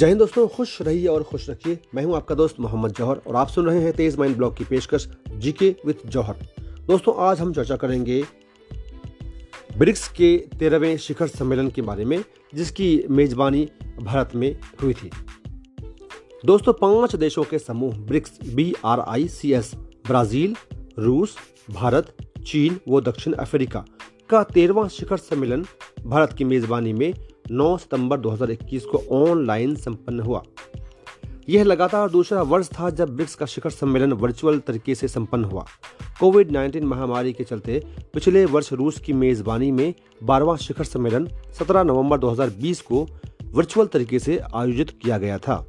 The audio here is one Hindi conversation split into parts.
जय हिंद दोस्तों, खुश रहिए और खुश रखिए। मैं हूँ आपका दोस्त मोहम्मद जौहर और आप सुन रहे हैं तेज माइंड ब्लॉग की पेशकश जीके विद जौहर। दोस्तों, आज हम चर्चा करेंगे ब्रिक्स के तेरहवें शिखर सम्मेलन के बारे में, जिसकी मेजबानी भारत में हुई थी। दोस्तों, पाँच देशों के समूह BRICS, B R I, C S, Brazil, रूस, भारत, चीन व दक्षिण अफ्रीका का तेरहवा शिखर सम्मेलन भारत की मेजबानी में 9 सितंबर 2021 को ऑनलाइन संपन्न हुआ। यह लगातार दूसरा वर्ष था जब ब्रिक्स का शिखर सम्मेलन वर्चुअल तरीके से संपन्न हुआ। कोविड 19 महामारी के चलते पिछले वर्ष रूस की मेजबानी में बारहवां शिखर सम्मेलन 17 नवंबर 2020 को वर्चुअल तरीके से आयोजित किया गया था।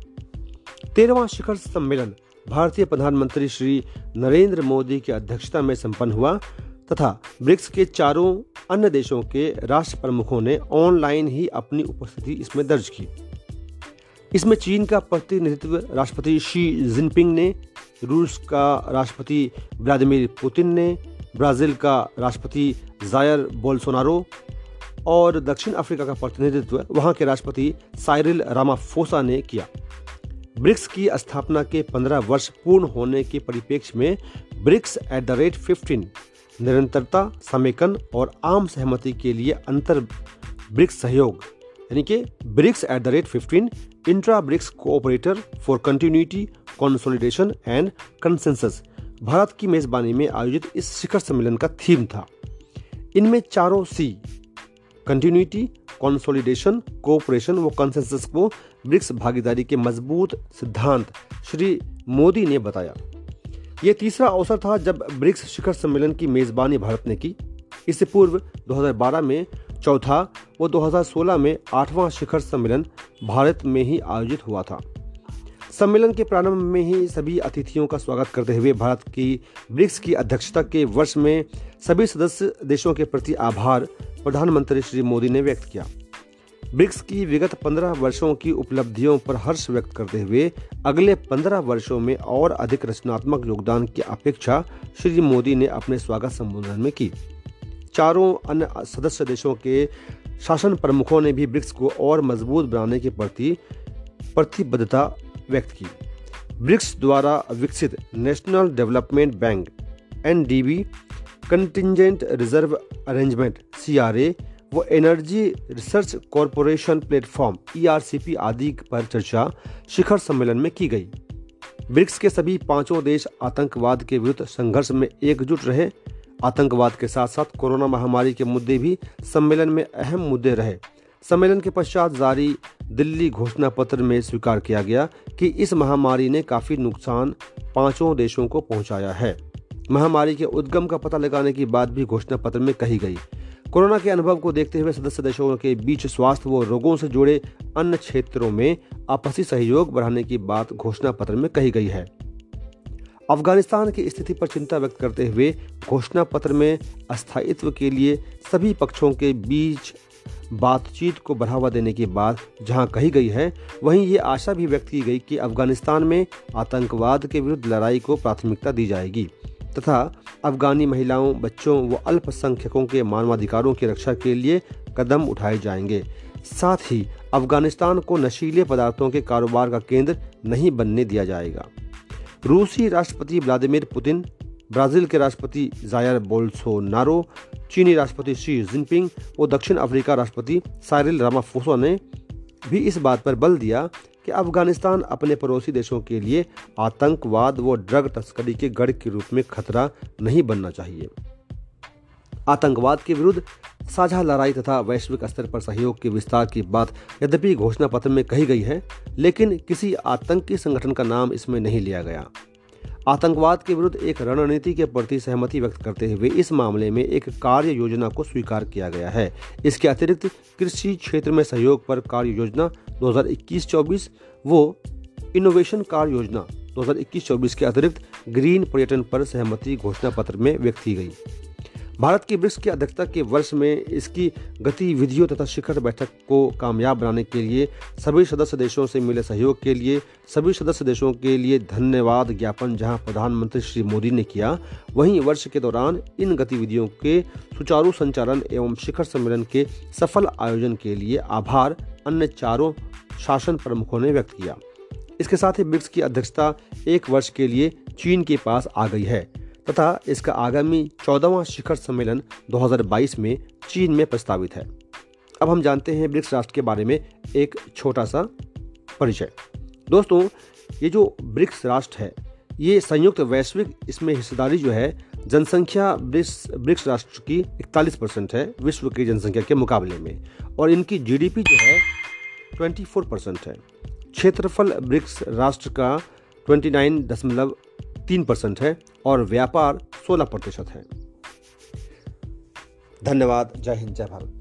तेरहवां शिखर सम्मेलन भारतीय प्रधानमंत्री श्री नरेंद्र मोदी की अध्यक्षता में संपन्न हुआ। तथा ब्रिक्स के चारों अन्य देशों के राष्ट्र प्रमुखों ने ऑनलाइन ही अपनी उपस्थिति इसमें दर्ज की। इसमें चीन का प्रतिनिधित्व राष्ट्रपति शी जिनपिंग ने, रूस का राष्ट्रपति व्लादिमीर पुतिन ने, ब्राज़ील का राष्ट्रपति जायर बोल्सोनारो और दक्षिण अफ्रीका का प्रतिनिधित्व वहाँ के राष्ट्रपति साइरिल रामाफोसा ने किया। ब्रिक्स की स्थापना के 15 वर्ष पूर्ण होने के परिप्रेक्ष्य में BRICS at the rate fifteen निरंतरता, समेकन और आम सहमति के लिए अंतर ब्रिक्स सहयोग, यानी कि BRICS at the rate fifteen intra BRICS cooperator for continuity consolidation and consensus Bharat की मेजबानी में आयोजित इस शिखर सम्मेलन का थीम था। इनमें चारों सी कंटिन्यूटी कॉन्सोलिडेशन कोऑपरेशन व कंसेंसस को ब्रिक्स भागीदारी के मज़बूत सिद्धांत श्री मोदी ने बताया। ये तीसरा अवसर था जब ब्रिक्स शिखर सम्मेलन की मेजबानी भारत ने की। इससे पूर्व 2012 में चौथा व 2016 में आठवां शिखर सम्मेलन भारत में ही आयोजित हुआ था। सम्मेलन के प्रारंभ में ही सभी अतिथियों का स्वागत करते हुए भारत की ब्रिक्स की अध्यक्षता के वर्ष में सभी सदस्य देशों के प्रति आभार प्रधानमंत्री श्री मोदी ने व्यक्त किया। ब्रिक्स की विगत पंद्रह वर्षों की उपलब्धियों पर हर्ष व्यक्त करते हुए अगले पंद्रह वर्षों में और अधिक रचनात्मक योगदान की अपेक्षा श्री मोदी ने अपने स्वागत संबोधन में की। चारों अन्य सदस्य देशों के शासन प्रमुखों ने भी ब्रिक्स को और मज़बूत बनाने के प्रति प्रतिबद्धता व्यक्त की। ब्रिक्स द्वारा विकसित national development bank, NDB, contingent reserve arrangement, CRA वो energy research corporation platform ERCP आदि पर चर्चा शिखर सम्मेलन में की गई। ब्रिक्स के सभी पाँचों देश आतंकवाद के विरुद्ध संघर्ष में एकजुट रहे। आतंकवाद के साथ साथ कोरोना महामारी के मुद्दे भी सम्मेलन में अहम मुद्दे रहे। सम्मेलन के पश्चात जारी दिल्ली घोषणा पत्र में स्वीकार किया गया कि इस महामारी ने काफ़ी नुकसान पाँचों देशों को पहुँचाया है। महामारी के उद्गम का पता लगाने की बात भी घोषणा पत्र में कही गई। कोरोना के अनुभव को देखते हुए सदस्य देशों के बीच स्वास्थ्य व रोगों से जुड़े अन्य क्षेत्रों में आपसी सहयोग बढ़ाने की बात घोषणा पत्र में कही गई है। अफ़गानिस्तान की स्थिति पर चिंता व्यक्त करते हुए घोषणा पत्र में अस्थायित्व के लिए सभी पक्षों के बीच बातचीत को बढ़ावा देने की बात जहाँ कही गई है, वहीं ये आशा भी व्यक्त की गई कि अफ़गानिस्तान में आतंकवाद के विरुद्ध लड़ाई को प्राथमिकता दी जाएगी। तथा अफगानी महिलाओं, बच्चों व अल्पसंख्यकों के मानवाधिकारों की रक्षा के लिए कदम उठाए जाएँगे। साथ ही अफ़गानिस्तान को नशीले पदार्थों के कारोबार का केंद्र नहीं बनने दिया जाएगा। रूसी राष्ट्रपति व्लादिमीर पुतिन, ब्राज़ील के राष्ट्रपति जायर बोल्सोनारो, चीनी राष्ट्रपति शी जिनपिंग और दक्षिण अफ्रीका राष्ट्रपति साइरिल रामाफोसा ने भी इस बात पर बल दिया कि अफ़गानिस्तान अपने पड़ोसी देशों के लिए आतंकवाद व ड्रग तस्करी के गढ़ के रूप में खतरा नहीं बनना चाहिए। आतंकवाद के विरुद्ध साझा लड़ाई तथा वैश्विक स्तर पर सहयोग के विस्तार की बात यद्यपि घोषणा पत्र में कही गई है, लेकिन किसी आतंकी संगठन का नाम इसमें नहीं लिया गया। आतंकवाद के विरुद्ध एक रणनीति के प्रति सहमति व्यक्त करते हुए इस मामले में एक कार्य योजना को स्वीकार किया गया है। इसके अतिरिक्त कृषि क्षेत्र में सहयोग पर कार्य योजना 2021-24 वो इनोवेशन कार्य योजना 2021-24 के अतिरिक्त ग्रीन पर्यटन पर सहमति घोषणा पत्र में व्यक्त की गई। भारत की ब्रिक्स की अध्यक्षता के वर्ष में इसकी गतिविधियों तथा शिखर बैठक को कामयाब बनाने के लिए सभी सदस्य देशों से मिले सहयोग के लिए, सभी सदस्य देशों के लिए धन्यवाद ज्ञापन जहाँ प्रधानमंत्री श्री मोदी ने किया, वहीं वर्ष के दौरान इन गतिविधियों के सुचारू संचालन एवं शिखर सम्मेलन के सफल आयोजन के लिए आभार अन्य चारों शासन प्रमुखों ने व्यक्त किया। इसके साथ ही ब्रिक्स की अध्यक्षता एक वर्ष के लिए चीन के पास आ गई है तथा इसका आगामी चौदहवा शिखर सम्मेलन 2022 में चीन में प्रस्तावित है। अब हम जानते हैं ब्रिक्स राष्ट्र के बारे में एक छोटा सा परिचय। दोस्तों, ये जो ब्रिक्स राष्ट्र है, ये संयुक्त वैश्विक इसमें हिस्सेदारी जो है जनसंख्या ब्रिक्स ब्रिक्स राष्ट्र की 41 परसेंट है, विश्व की जनसंख्या के मुकाबले में। और इनकी जीडीपी जो है 24 परसेंट है। क्षेत्रफल ब्रिक्स राष्ट्र का 29.3 परसेंट है और व्यापार 16 प्रतिशत है। धन्यवाद। जय हिंद, जय भारत।